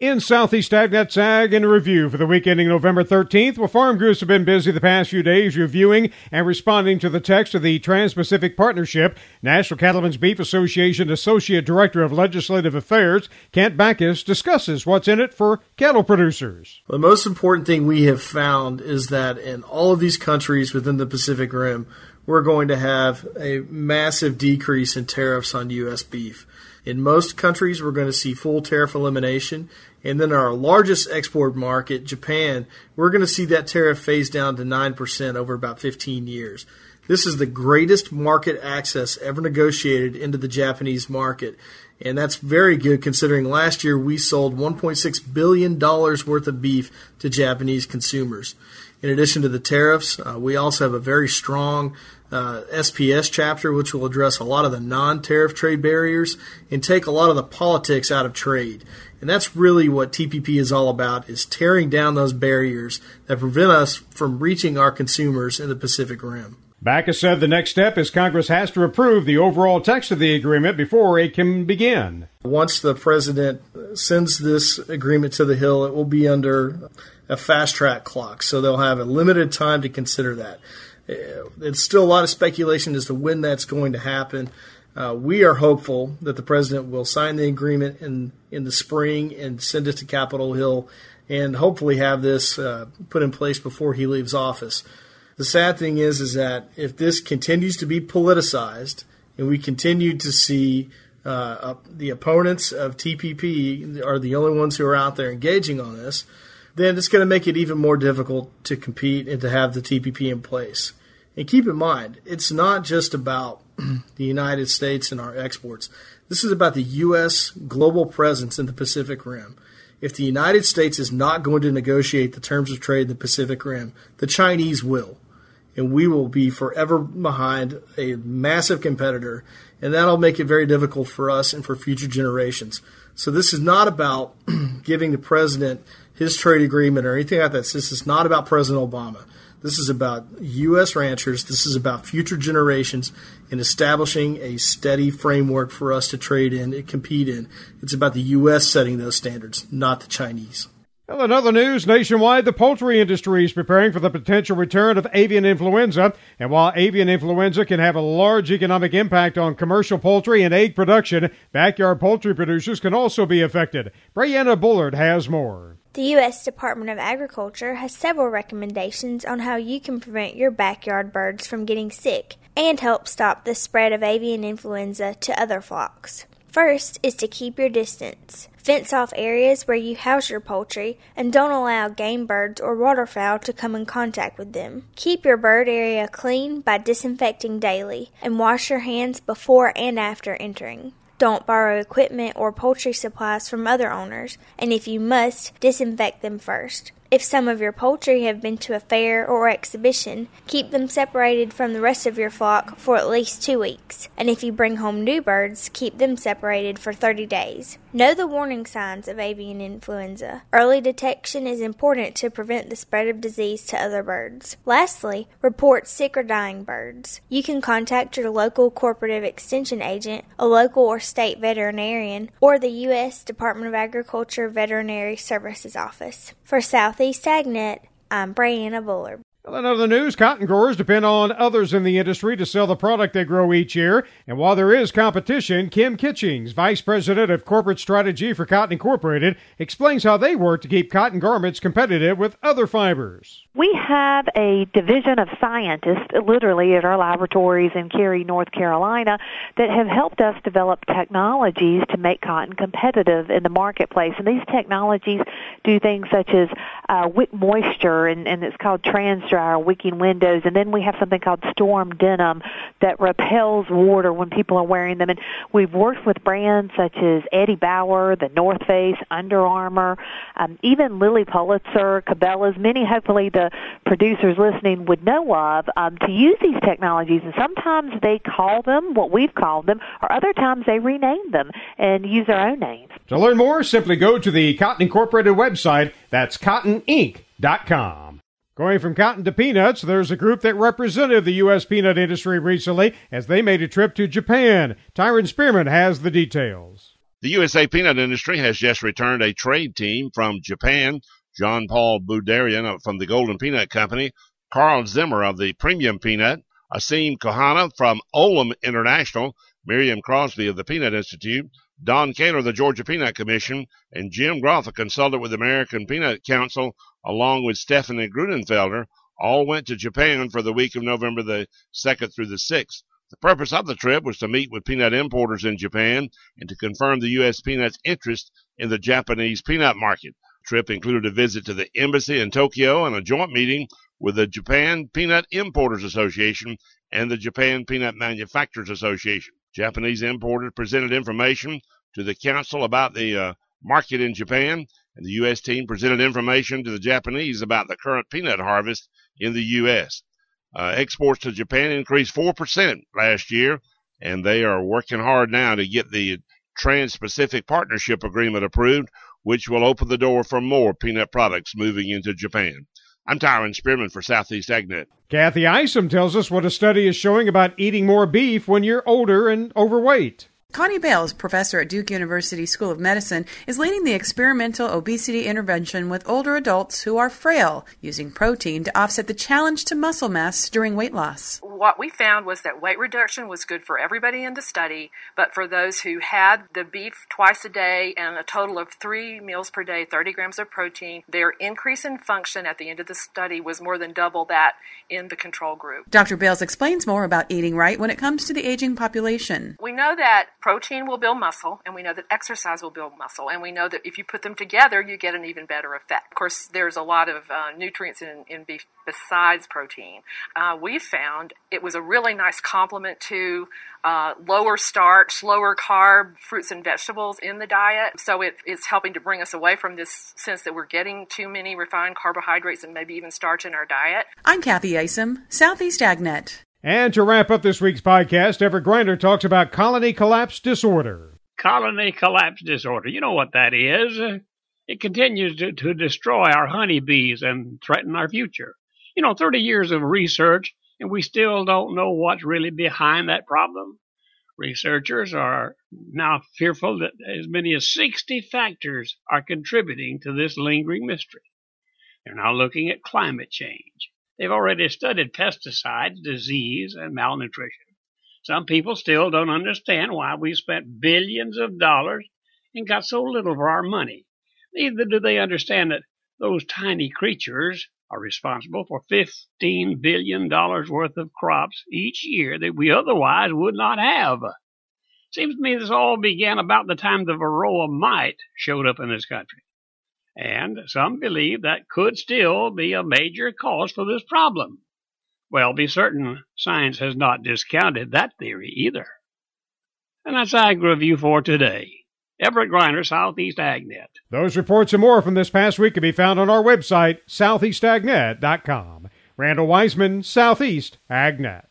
In Southeast AgNet's Ag in Review for the week ending November 13th, well, farm groups have been busy the past few days reviewing and responding to the text of the Trans Pacific Partnership. National Cattlemen's Beef Association Associate Director of Legislative Affairs, Kent Bacus, discusses what's in it for cattle producers. The most important thing we have found is that in all of these countries within the Pacific Rim, we're going to have a massive decrease in tariffs on U.S. beef. In most countries, we're going to see full tariff elimination. And then our largest export market, Japan, we're going to see that tariff phase down to 9% over about 15 years. This is the greatest market access ever negotiated into the Japanese market. And that's very good considering last year we sold $1.6 billion worth of beef to Japanese consumers. In addition to the tariffs, uh, we also have a very strong uh, SPS chapter, which will address a lot of the non tariff trade barriers and take a lot of the politics out of trade. And that's really what TPP is all about is tearing down those barriers that prevent us from reaching our consumers in the Pacific Rim. Bacus said the next step is Congress has to approve the overall text of the agreement before it can begin. Once the president sends this agreement to the Hill, it will be under a fast track clock, so they'll have a limited time to consider that. It's still a lot of speculation as to when that's going to happen. Uh, we are hopeful that the president will sign the agreement in in the spring and send it to Capitol Hill, and hopefully have this uh, put in place before he leaves office. The sad thing is, is that if this continues to be politicized, and we continue to see uh, the opponents of TPP are the only ones who are out there engaging on this, then it's going to make it even more difficult to compete and to have the TPP in place. And keep in mind, it's not just about the United States and our exports. This is about the U.S. global presence in the Pacific Rim. If the United States is not going to negotiate the terms of trade in the Pacific Rim, the Chinese will. And we will be forever behind a massive competitor, and that'll make it very difficult for us and for future generations. So, this is not about giving the president his trade agreement or anything like that. This is not about President Obama. This is about U.S. ranchers. This is about future generations and establishing a steady framework for us to trade in and compete in. It's about the U.S. setting those standards, not the Chinese. Well, in other news, nationwide, the poultry industry is preparing for the potential return of avian influenza. And while avian influenza can have a large economic impact on commercial poultry and egg production, backyard poultry producers can also be affected. Brianna Bullard has more. The U.S. Department of Agriculture has several recommendations on how you can prevent your backyard birds from getting sick and help stop the spread of avian influenza to other flocks. First is to keep your distance. Fence off areas where you house your poultry and don't allow game birds or waterfowl to come in contact with them. Keep your bird area clean by disinfecting daily and wash your hands before and after entering. Don't borrow equipment or poultry supplies from other owners, and if you must, disinfect them first. If some of your poultry have been to a fair or exhibition, keep them separated from the rest of your flock for at least two weeks. And if you bring home new birds, keep them separated for 30 days. Know the warning signs of avian influenza. Early detection is important to prevent the spread of disease to other birds. Lastly, report sick or dying birds. You can contact your local cooperative extension agent, a local or state veterinarian, or the U.S. Department of Agriculture Veterinary Services Office. For Southeast AgNet, I'm Brianna Bullard. Well, in other news, cotton growers depend on others in the industry to sell the product they grow each year. And while there is competition, Kim Kitchings, Vice President of Corporate Strategy for Cotton Incorporated, explains how they work to keep cotton garments competitive with other fibers. We have a division of scientists, literally, at our laboratories in Cary, North Carolina, that have helped us develop technologies to make cotton competitive in the marketplace. And these technologies do things such as uh, wick moisture, and, and it's called trans dryer, wicking windows. And then we have something called storm denim that repels water when people are wearing them. And we've worked with brands such as Eddie Bauer, the North Face, Under Armour, um, even Lilly Pulitzer, Cabela's, many hopefully the the producers listening would know of um, to use these technologies. And sometimes they call them what we've called them, or other times they rename them and use their own names. To learn more, simply go to the Cotton Incorporated website. That's cottoninc.com. Going from cotton to peanuts, there's a group that represented the U.S. peanut industry recently as they made a trip to Japan. Tyron Spearman has the details. The USA peanut industry has just returned a trade team from Japan, John Paul Budarian from the Golden Peanut Company, Carl Zimmer of the Premium Peanut, Asim Kohana from Olam International, Miriam Crosby of the Peanut Institute, Don Koehler of the Georgia Peanut Commission, and Jim Groth, a consultant with the American Peanut Council, along with Stephanie Grunenfelder, all went to Japan for the week of November the 2nd through the 6th. The purpose of the trip was to meet with peanut importers in Japan and to confirm the U.S. peanuts' interest in the Japanese peanut market. Trip included a visit to the embassy in Tokyo and a joint meeting with the Japan Peanut Importers Association and the Japan Peanut Manufacturers Association. Japanese importers presented information to the council about the uh, market in Japan, and the U.S. team presented information to the Japanese about the current peanut harvest in the U.S. Uh, exports to Japan increased 4% last year, and they are working hard now to get the Trans Pacific Partnership Agreement approved, which will open the door for more peanut products moving into Japan. I'm Tyron Spearman for Southeast AgNet. Kathy Isom tells us what a study is showing about eating more beef when you're older and overweight. Connie Bales, professor at Duke University School of Medicine, is leading the experimental obesity intervention with older adults who are frail, using protein to offset the challenge to muscle mass during weight loss. What we found was that weight reduction was good for everybody in the study, but for those who had the beef twice a day and a total of three meals per day, 30 grams of protein, their increase in function at the end of the study was more than double that in the control group. Dr. Bales explains more about eating right when it comes to the aging population. We know that protein will build muscle, and we know that exercise will build muscle, and we know that if you put them together, you get an even better effect. Of course, there's a lot of uh, nutrients in, in, beef besides protein. Uh, we found it was a really nice complement to uh, lower starch, lower carb fruits and vegetables in the diet. So it, it's helping to bring us away from this sense that we're getting too many refined carbohydrates and maybe even starch in our diet. I'm Kathy Isom, Southeast AgNet. And to wrap up this week's podcast, Everett Griner talks about colony collapse disorder. Colony collapse disorder. You know what that is. It continues to, to destroy our honeybees and threaten our future. You know, 30 years of research, and we still don't know what's really behind that problem. Researchers are now fearful that as many as 60 factors are contributing to this lingering mystery. They're now looking at climate change They've already studied pesticides, disease, and malnutrition. Some people still don't understand why we spent billions of dollars and got so little for our money. Neither do they understand that those tiny creatures are responsible for $15 billion worth of crops each year that we otherwise would not have. Seems to me this all began about the time the varroa mite showed up in this country and some believe that could still be a major cause for this problem. Well, be certain science has not discounted that theory either. And that's Ag Review for today. Everett Griner, Southeast AgNet. Those reports and more from this past week can be found on our website, southeastagnet.com. Randall Weiseman, Southeast AgNet.